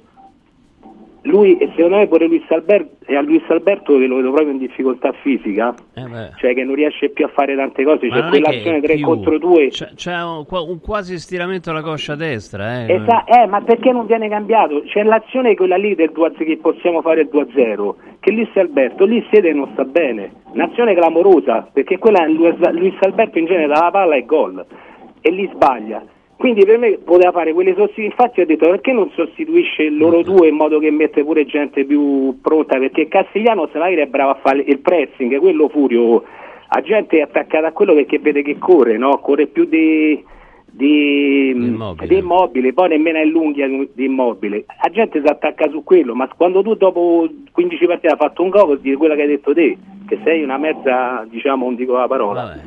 lui e secondo me pure Luis Alberto e a Luis Alberto che lo vedo proprio in difficoltà fisica eh cioè che non riesce più a fare tante cose c'è quell'azione 3 contro 2 c'è, c'è un, un, quasi stiramento alla coscia destra eh. Esa, eh, ma perché non viene cambiato? C'è l'azione quella lì del 2 che possiamo fare il 2-0 che Luis Alberto lì siede e non sta bene. Un'azione clamorosa perché quella Luis, Luis Alberto in genere dà la palla e gol e lì sbaglia quindi per me poteva fare quelle sostituzioni, infatti ho detto perché non sostituisce loro due in modo che mette pure gente più pronta, perché Castigliano se magari è bravo a fare il pressing, quello furio, la gente è attaccata a quello perché vede che corre, no? corre più di, di immobile. di immobile, poi nemmeno è l'unghia di immobile. La gente si attacca su quello, ma quando tu dopo 15 partite hai fatto un gol, di quella che hai detto te, che sei una mezza, diciamo, non dico la parola. Vabbè.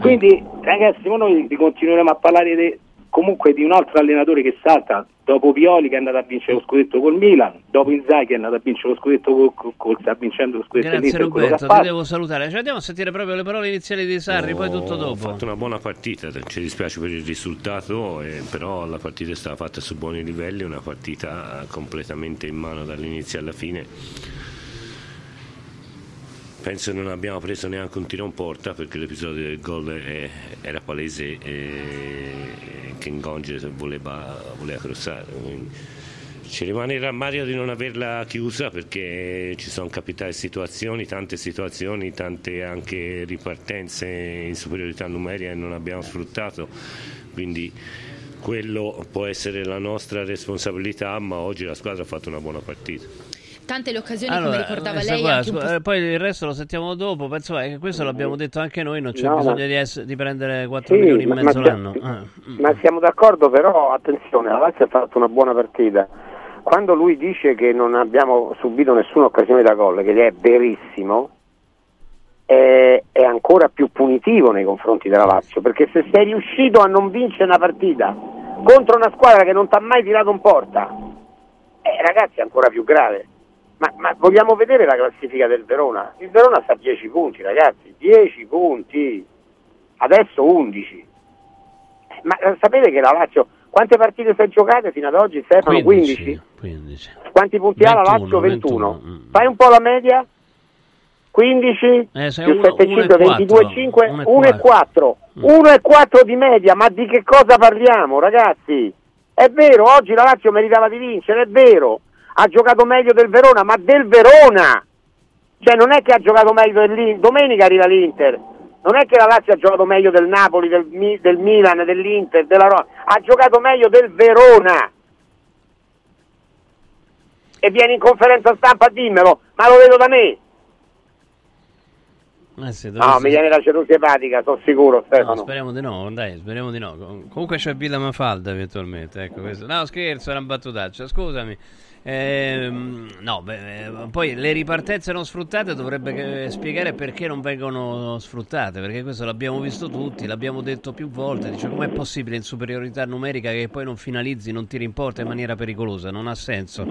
Quindi ragazzi, noi continueremo a parlare de, comunque di un altro allenatore che salta dopo Pioli che è andato a vincere lo scudetto col Milan, dopo Inzaghi che è andato a vincere lo scudetto col, col, col sta vincendo lo scudetto Grazie Roberto, ti devo salutare. Ci andiamo a sentire proprio le parole iniziali di Sarri, oh, poi tutto dopo. Ha fatto una buona partita, ci dispiace per il risultato, eh, però la partita è stata fatta su buoni livelli, una partita completamente in mano dall'inizio alla fine penso non abbiamo preso neanche un tiro in porta perché l'episodio del gol è, era palese che Ngonge voleva, voleva crossare. Ci rimane il rammarico di non averla chiusa perché ci sono capitate situazioni, tante situazioni, tante anche ripartenze in superiorità numerica e non abbiamo sfruttato. Quindi quello può essere la nostra responsabilità ma oggi la squadra ha fatto una buona partita tante le occasioni allora, come ricordava lei qua, scu- eh, poi il resto lo sentiamo dopo penso che questo l'abbiamo detto anche noi non c'è no, bisogno ma... di, ess- di, prendere 4 sì, milioni e mezzo l'anno ah. ma siamo d'accordo però attenzione la Lazio ha fatto una buona partita. Quando lui dice che non abbiamo subito nessuna occasione da gol che è verissimo è, è ancora più punitivo nei confronti della Lazio perché se sei riuscito a non vincere una partita contro una squadra che non ti ha mai tirato in porta eh, ragazzi è ancora più grave ma, ma, vogliamo vedere la classifica del Verona? Il Verona sta a 10 punti, ragazzi, 10 punti, adesso 11. Ma eh, sapete che la Lazio, quante partite si è giocate fino ad oggi, Stefano? 15? 15. Quanti punti 21, ha la Lazio? 21. 21. Mm. Fai un po' la media? 15 eh, più 7, 5, 22, 5, 1 e 4. 1 e 4 di media, ma di che cosa parliamo, ragazzi? È vero, oggi la Lazio meritava di vincere, è vero ha giocato meglio del Verona, ma del Verona! Cioè non è che ha giocato meglio dell'Inter, domenica arriva l'Inter, non è che la Lazio ha giocato meglio del Napoli, del, del Milan, dell'Inter, della Roma, ha giocato meglio del Verona! E vieni in conferenza stampa a dimmelo, ma lo vedo da me! Eh sì, no, mi viene la cerusia epatica, sono sicuro. Stefano. No, speriamo di no, dai, speriamo di no. Comunque c'è Villa Mafalda eventualmente. Ecco questo. No, scherzo, era un battutaccio. Scusami. Eh, no, beh, poi le ripartenze non sfruttate dovrebbe spiegare perché non vengono sfruttate, perché questo l'abbiamo visto tutti, l'abbiamo detto più volte, dice com'è possibile in superiorità numerica che poi non finalizzi, non tiri in porta in maniera pericolosa, non ha senso.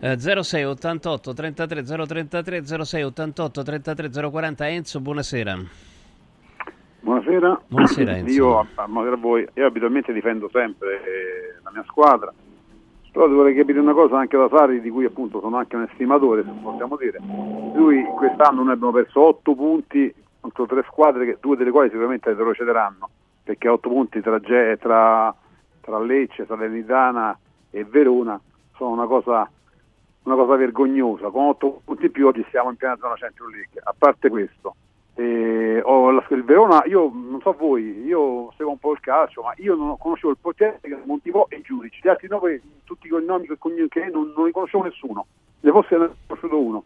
Eh, 06 88 33 033 06 88 33 040 Enzo, buonasera. Buonasera. Buonasera Enzo. Io, a, a voi, io abitualmente difendo sempre eh, la mia squadra però vorrei capire una cosa anche da Sari di cui appunto sono anche un estimatore se possiamo dire lui quest'anno noi abbiamo perso 8 punti contro tre squadre che, due delle quali sicuramente retrocederanno perché 8 punti tra, tra, tra Lecce, Salernitana e Verona sono una cosa, una cosa vergognosa. Con 8 punti in più oggi siamo in piena zona Champions League. A parte questo eh, oh, la, il Verona, io non so voi, io seguo un po' il calcio, ma io non conoscevo il portiere Montivò e Giudici, gli altri nove, tutti i cognomi che non, non li conoscevo nessuno, ne fosse conosciuto uno.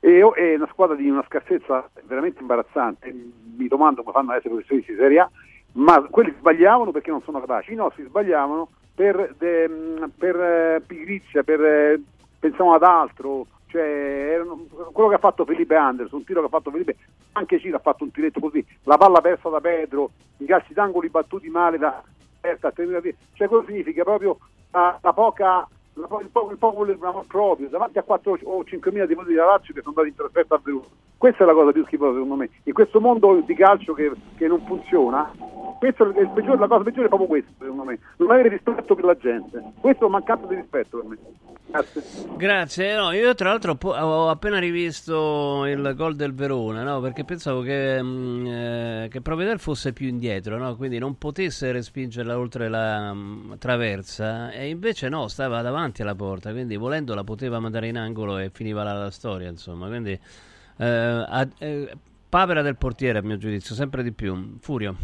E è una squadra di una scarsezza veramente imbarazzante, mi domando come fanno ad essere professionisti di Serie A, ma quelli sbagliavano perché non sono capaci, i nostri sbagliavano per, de, per eh, pigrizia, per eh, pensavano ad altro, cioè, quello che ha fatto Felipe Anderson, un tiro che ha fatto Felipe, anche Ciro ha fatto un tiretto così, la palla persa da Pedro, i calci d'angoli battuti male da Persa, cioè quello significa proprio la, la poca il poco, il poco proprio davanti a 4 o 5 mila tifosi di Lazio che sono andati in trasferta a Verona questa è la cosa più schifosa secondo me in questo mondo di calcio che, che non funziona è peggiore, la cosa peggiore è proprio questo secondo me non avere rispetto per la gente questo è un mancato di rispetto per me Grazie. Grazie. No, io tra l'altro ho appena rivisto il gol del Verona, no? perché pensavo che, mh, mm, eh, che Provedel fosse più indietro, no? quindi non potesse respingerla oltre la mh, mm, traversa, e invece no, stava davanti alla porta, quindi volendo la poteva mandare in angolo e finiva la, la storia, insomma. Quindi, eh, a, eh, papera del portiere, a mio giudizio, sempre di più. Furio.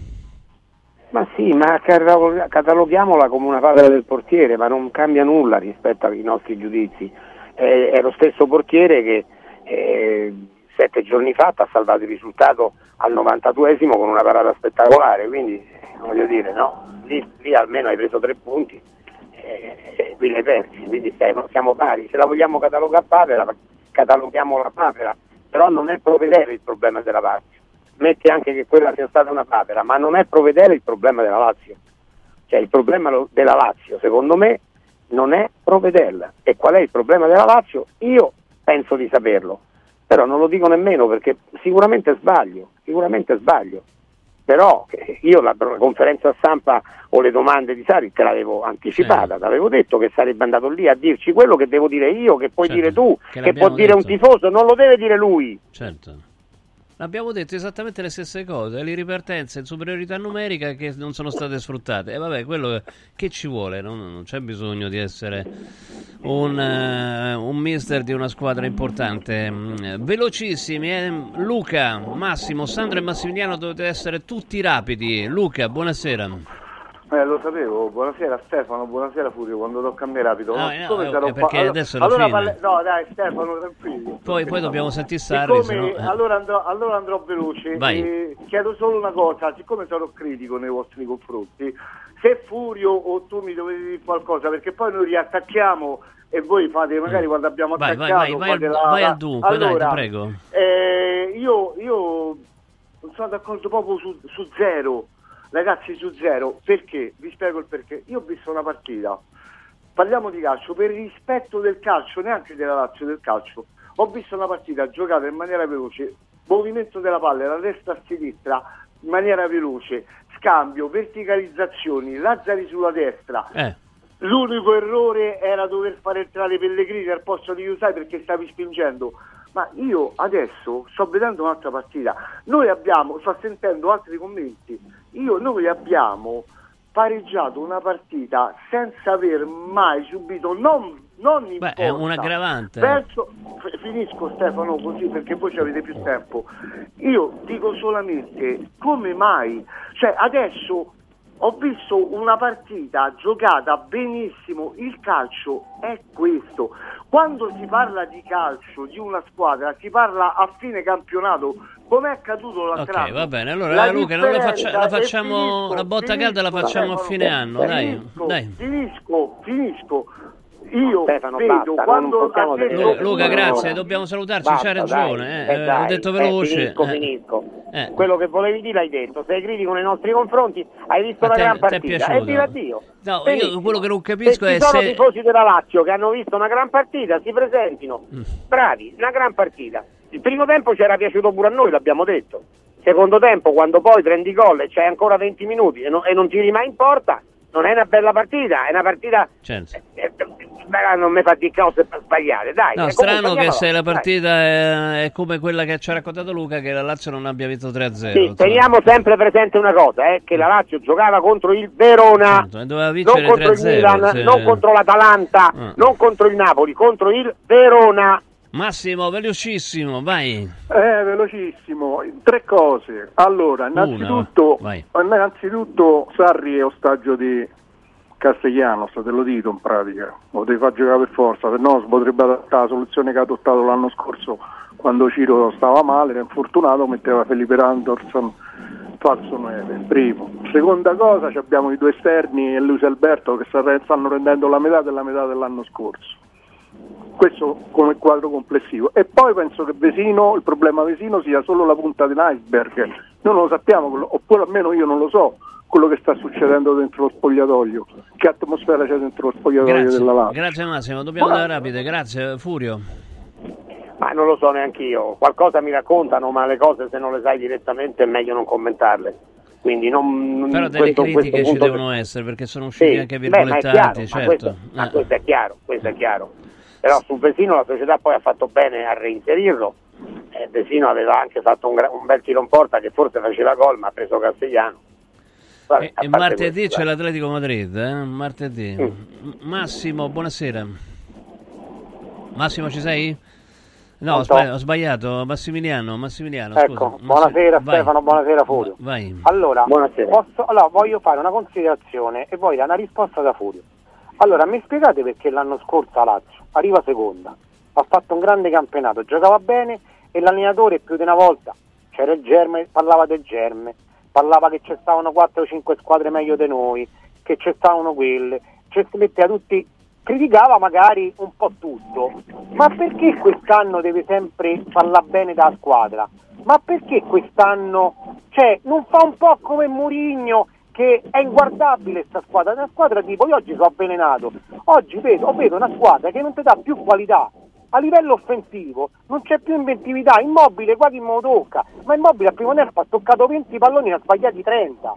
Ma sì, ma cataloghiamola come una padre del portiere, ma non cambia nulla rispetto ai nostri giudizi. Eh, è lo stesso portiere che eh, sette giorni fa ha salvato il risultato al 92esimo con una parata spettacolare, quindi voglio dire, no, lì, lì almeno hai preso tre punti qui l'hai persi, quindi siamo, siamo pari, se la vogliamo catalogare papera, cataloghiamo la papera, però non è provvedere il problema della Lazio, mette anche che quella sia stata una papera, ma non è provvedere il problema della Lazio, cioè il problema della Lazio secondo me non è provvederla e qual è il problema della Lazio? Io penso di saperlo, però non lo dico nemmeno perché sicuramente sbaglio, sicuramente sbaglio. Però eh, io la, conferenza stampa o le domande di Sari te l'avevo anticipata, sì. l'avevo detto che sarebbe andato lì a dirci quello che devo dire io, che puoi certo, dire tu, che, che può dire detto. un tifoso, non lo deve dire lui. Certo. Abbiamo detto esattamente le stesse cose, le ripartenze in superiorità numerica che non sono state sfruttate. E vabbè, quello che ci vuole, non, non c'è bisogno di essere un, uh, un, mister di una squadra importante. Mm, velocissimi, eh? Luca, Massimo, Sandro e Massimiliano dovete essere tutti rapidi. Luca, buonasera. Eh, lo sapevo, buonasera Stefano, buonasera Furio, quando tocca a me rapido. No, no, no, sarò perché pa- adesso allora, allora parle- No, dai Stefano, tranquillo. Poi, poi dobbiamo sentire Sarri, siccome, eh. allora, andrò, allora andrò veloce. Eh, chiedo solo una cosa, siccome sarò critico nei vostri confronti, se Furio o tu mi dovete dire qualcosa, perché poi noi riattacchiamo e voi fate magari mm. quando abbiamo attaccato vai, vai, vai, la, vai al dunque, allora, dai, ti prego. Eh, io, io sono d'accordo proprio su, su zero ragazzi su zero, perché? Vi spiego il perché. Io ho visto una partita, parliamo di calcio, per rispetto del calcio, neanche della Lazio, del calcio, ho visto una partita giocata in maniera veloce, movimento della palla da destra a sinistra, in maniera veloce, scambio, verticalizzazioni, Lazzari sulla destra. Eh. L'unico errore era dover fare entrare Pellegrini al posto di Usai perché stavi spingendo ma io adesso sto vedendo un'altra partita, noi abbiamo, sto sentendo altri commenti, io, noi abbiamo pareggiato una partita senza aver mai subito, non, non Beh, è un aggravante. Verso, finisco Stefano così perché voi ci avete più tempo. Io dico solamente come mai, cioè adesso ho visto una partita giocata benissimo, il calcio è questo. Quando si parla di calcio di una squadra, si parla a fine campionato, come è accaduto l'altro Ok, va bene. Allora, la Luca, la, faccia, la facciamo finisco, la botta finisco, calda la facciamo a fine anno, finisco, dai. Finisco, finisco. Io Stefano, vedo basta, quando Luca, Luca, grazie, dobbiamo salutarci, c'ha ragione, eh, eh, dai, ho detto veloce. Eh, finisco, eh. finisco. Eh. Quello che volevi dire l'hai detto, sei critico nei nostri confronti, hai visto una gran partita e viva Dio. No, io quello che non capisco se è se... sono tifosi della Lazio che hanno visto una gran partita, si presentino. Mm. Bravi, una gran partita. Il primo tempo ci era piaciuto pure a noi, l'abbiamo detto. Secondo tempo, quando poi prendi gol e c'hai ancora 20 minuti e, no, e non tiri mai in porta, non è una bella partita, è una partita... Certo. Non mi fa di cose per sbagliare, dai. No, strano che se la partita è, è, come quella che ci ha raccontato Luca, che la Lazio non abbia vinto 3-0. Sì, teniamo sempre presente una cosa, eh, che la Lazio giocava contro il Verona, certo, non contro il Milan, sì. non contro l'Atalanta, ah. non contro il Napoli, contro il Verona. Massimo, velocissimo, vai. Eh, velocissimo. Tre cose. Allora, innanzitutto, innanzitutto Sarri è ostaggio di Castellanos, te lo dico in pratica, lo devi far giocare per forza, se no potrebbe adattare la soluzione che ha adottato l'anno scorso quando Ciro stava male, era infortunato, metteva Felipe Anderson falso 9, primo. Seconda cosa, abbiamo i due esterni e Luis Alberto che stanno rendendo la metà della metà dell'anno scorso questo come quadro complessivo. E poi penso che Vesino, il problema Vesino sia solo la punta dell'iceberg. Noi non lo sappiamo, oppure almeno io non lo so quello che sta succedendo dentro lo spogliatoio. Che atmosfera c'è dentro lo spogliatoio grazie, della Lazio? Grazie Massimo, dobbiamo andare rapide, grazie Furio. Ma non lo so neanche io, qualcosa mi raccontano, ma le cose se non le sai direttamente è meglio non commentarle. Quindi non, Però delle questo, critiche questo ci devono essere perché sono usciti sì, anche virgolettati, certo. Ma questo, ma eh. questo è chiaro, questo è chiaro però sul Vesino la società poi ha fatto bene a reinserirlo e Vesino aveva anche fatto un, un, bel tiro in porta che forse faceva gol ma ha preso Castigliano Vabbè, e, martedì questo, c'è l'Atletico Madrid eh? martedì mm. Massimo buonasera Massimo ci sei? No, ho sbagliato, ho sbagliato, Massimiliano, Massimiliano ecco, scusa. buonasera Vai. Stefano, buonasera Furio. Vai. Allora, posso, allora, voglio fare una considerazione e poi dare una risposta da Furio. Allora, mi spiegate perché l'anno scorso la Lazio arriva seconda, ha fatto un grande campionato, giocava bene e l'allenatore più di una volta c'era il germe, parlava del germe, parlava che ci stavano 4 o 5 squadre meglio di noi, che ci stavano quelle, ci si metteva tutti, criticava magari un po' tutto, ma perché quest'anno deve sempre parlare bene della squadra? Ma perché quest'anno, cioè, non fa un po' come Murigno che è inguardabile questa squadra, una squadra tipo io oggi sono avvelenato, oggi vedo, vedo una squadra che non ti dà più qualità, a livello offensivo non c'è più inventività, immobile qua chi me lo tocca, ma immobile al primo tempo ha toccato 20 palloni e ha sbagliati 30.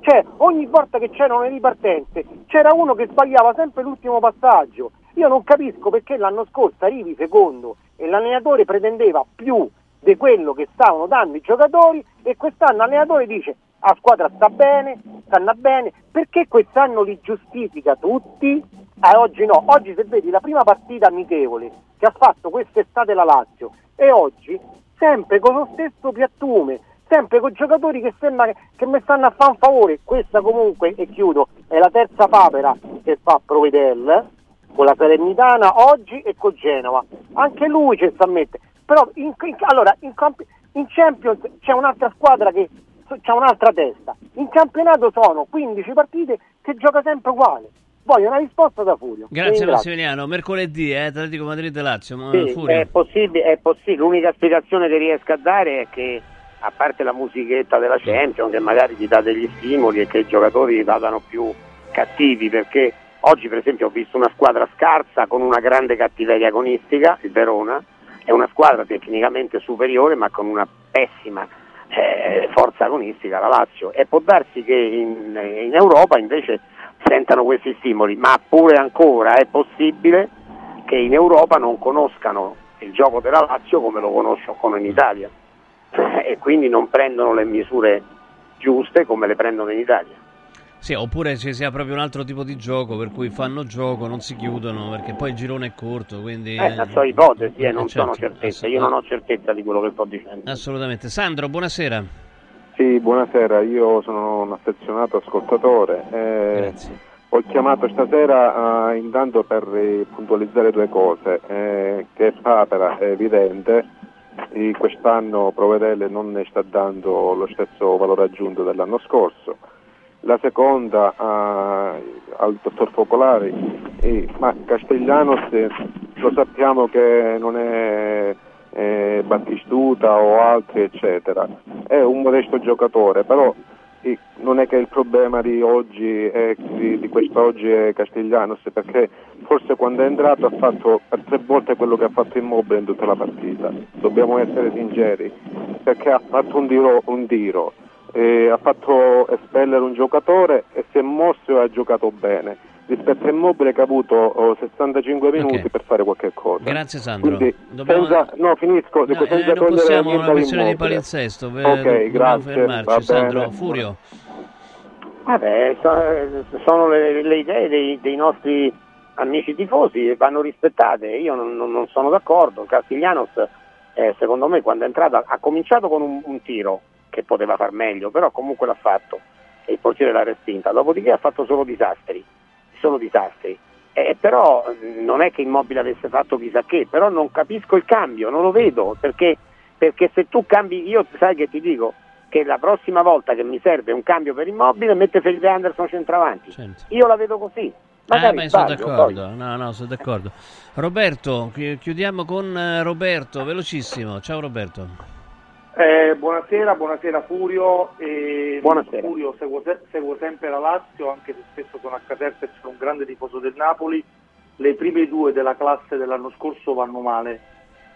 Cioè, ogni volta che c'erano le ripartenze c'era uno che sbagliava sempre l'ultimo passaggio. Io non capisco perché l'anno scorso arrivi secondo e l'allenatore pretendeva più di quello che stavano dando i giocatori e quest'anno l'allenatore dice la squadra sta bene, stanno bene, perché quest'anno li giustifica tutti? Eh, oggi no, oggi se vedi la prima partita amichevole che ha fatto quest'estate la Lazio e oggi sempre con lo stesso piattume, sempre con giocatori che sembra che, che mi stanno a fare un favore. Questa comunque, e chiudo, è la terza papera che fa Provedel con la Salernitana oggi e con Genova. Anche lui ci sta a mettere. Però in, in, allora, in, in Champions c'è un'altra squadra che ha un'altra testa. In campionato sono 15 partite che gioca sempre uguale. Voglio una risposta da Furio. Grazie Massimiliano. Mercoledì, eh, Atletico Madrid-Lazio. Sì, è possibile, è possibile. L'unica spiegazione che riesco a dare è che a parte la musichetta della Champions che magari ti dà degli stimoli e che i giocatori vadano più cattivi perché oggi per esempio ho visto una squadra scarsa con una grande cattiveria agonistica, il Verona, è una squadra tecnicamente superiore ma con una pessima eh, forza agonistica la Lazio e può darsi che in, in Europa invece sentano questi stimoli, ma pure ancora è possibile che in Europa non conoscano il gioco della Lazio come lo conoscono in Italia e quindi non prendono le misure giuste come le prendono in Italia. Sì, oppure ci sia proprio un altro tipo di gioco per cui fanno gioco, non si chiudono perché poi il girone è corto. Quindi, eh, eh, so ipotesi, eh, non certo, sono certezze, io non ho certezza di quello che sto dicendo. Assolutamente. Sandro, buonasera. Sì, buonasera, io sono un affezionato ascoltatore. Eh, Grazie. Ho chiamato stasera eh, intanto per eh, puntualizzare due cose, eh, che Papera è evidente, quest'anno Provedelle non ne sta dando lo stesso valore aggiunto dell'anno scorso. La seconda al dottor Focolari, ma Castellanos lo sappiamo che non è eh, Battistuta o altri eccetera. È un modesto giocatore, però eh, non è che il problema di oggi è, di, di quest'oggi è Castiglianos perché forse quando è entrato ha fatto per tre volte quello che ha fatto Immobile in tutta la partita dobbiamo essere sinceri perché ha fatto un tiro, un tiro eh, ha fatto espellere un giocatore e si è mosso e ha giocato bene rispetto a Immobile che ha avuto oh, 65 minuti okay. per fare qualche cosa. Grazie Sandro. Quindi, dobbiamo... senza, no, finisco. No, eh, non possiamo una questione di palinsesto. Ok, grazie. fermarci, Sandro. Furio. Vabbè, sono le, le idee dei, dei, nostri amici tifosi e vanno rispettate. Io non, non sono d'accordo. Castiglianos, eh, secondo me, quando è entrato ha cominciato con un, un tiro che poteva far meglio, però comunque l'ha fatto e il portiere l'ha respinta. Dopodiché ha fatto solo disastri sono disastri. Eh, però non è che Immobile avesse fatto chissà che, però non capisco il cambio, non lo vedo, perché, perché se tu cambi, io sai che ti dico che la prossima volta che mi serve un cambio per Immobile mette Felipe Anderson centravanti. Certo. Io la vedo così. Ah, beh, sono d'accordo. No, no, sono d'accordo. Roberto, chiudiamo con eh, Roberto, velocissimo. Ciao Roberto. Eh, buonasera, buonasera Furio. Eh, buonasera. Furio, seguo, seguo, sempre la Lazio, anche se spesso sono a Caserta e sono un grande tifoso del Napoli. Le prime due della classe dell'anno scorso vanno male.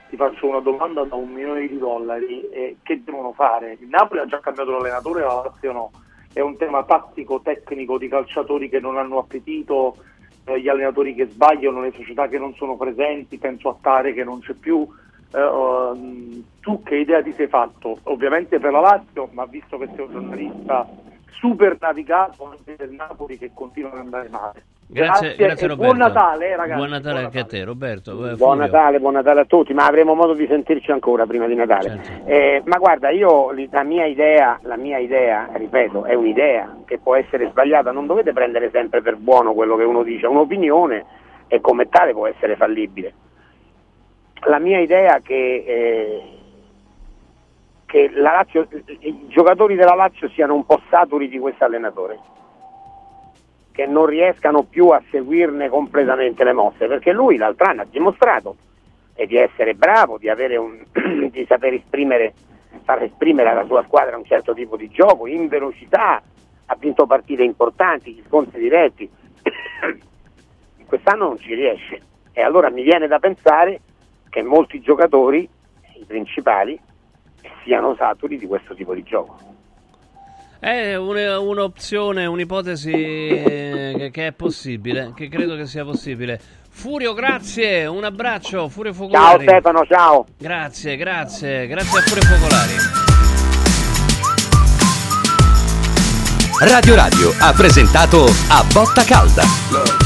Ti faccio una domanda da un milione di dollari. Eh, che devono fare? Il Napoli ha già cambiato l'allenatore, la Lazio no. È un tema tattico, tecnico, di calciatori che non hanno appetito, eh, gli allenatori che sbagliano, le società che non sono presenti, penso a Tare che non c'è più Uh, tu che idea ti sei fatto? Ovviamente per la Lazio, ma visto che sei un giornalista super navigato anche del Napoli che continua ad andare male. Grazie, grazie, grazie Roberto. Buon Natale, eh, ragazzi. Buon Natale buon anche Natale. a te, Roberto. Eh, buon Natale, buon Natale a tutti, ma avremo modo di sentirci ancora prima di Natale. Certo. Eh, ma guarda, io la mia idea, la mia idea, ripeto, è un'idea che può essere sbagliata, non dovete prendere sempre per buono quello che uno dice, un'opinione e come tale può essere fallibile la mia idea è che eh, che Lazio, i giocatori della Lazio siano un po' saturi di questo allenatore, che non riescano più a seguirne completamente le mosse, perché lui l'altro anno ha dimostrato eh, di essere bravo, di, un, di saper esprimere, far esprimere alla sua squadra un certo tipo di gioco, in velocità, ha vinto partite importanti, gli scontri diretti. Quest'anno non ci riesce e allora mi viene da pensare che molti giocatori, i principali, siano saturi di questo tipo di gioco. È un'opzione, un'ipotesi che, che, è possibile, che credo che sia possibile. Furio, grazie, un abbraccio, Furio Focolari. Ciao Stefano, ciao. Grazie, grazie, grazie a Furio Focolari. Radio Radio ha presentato A Botta Calda.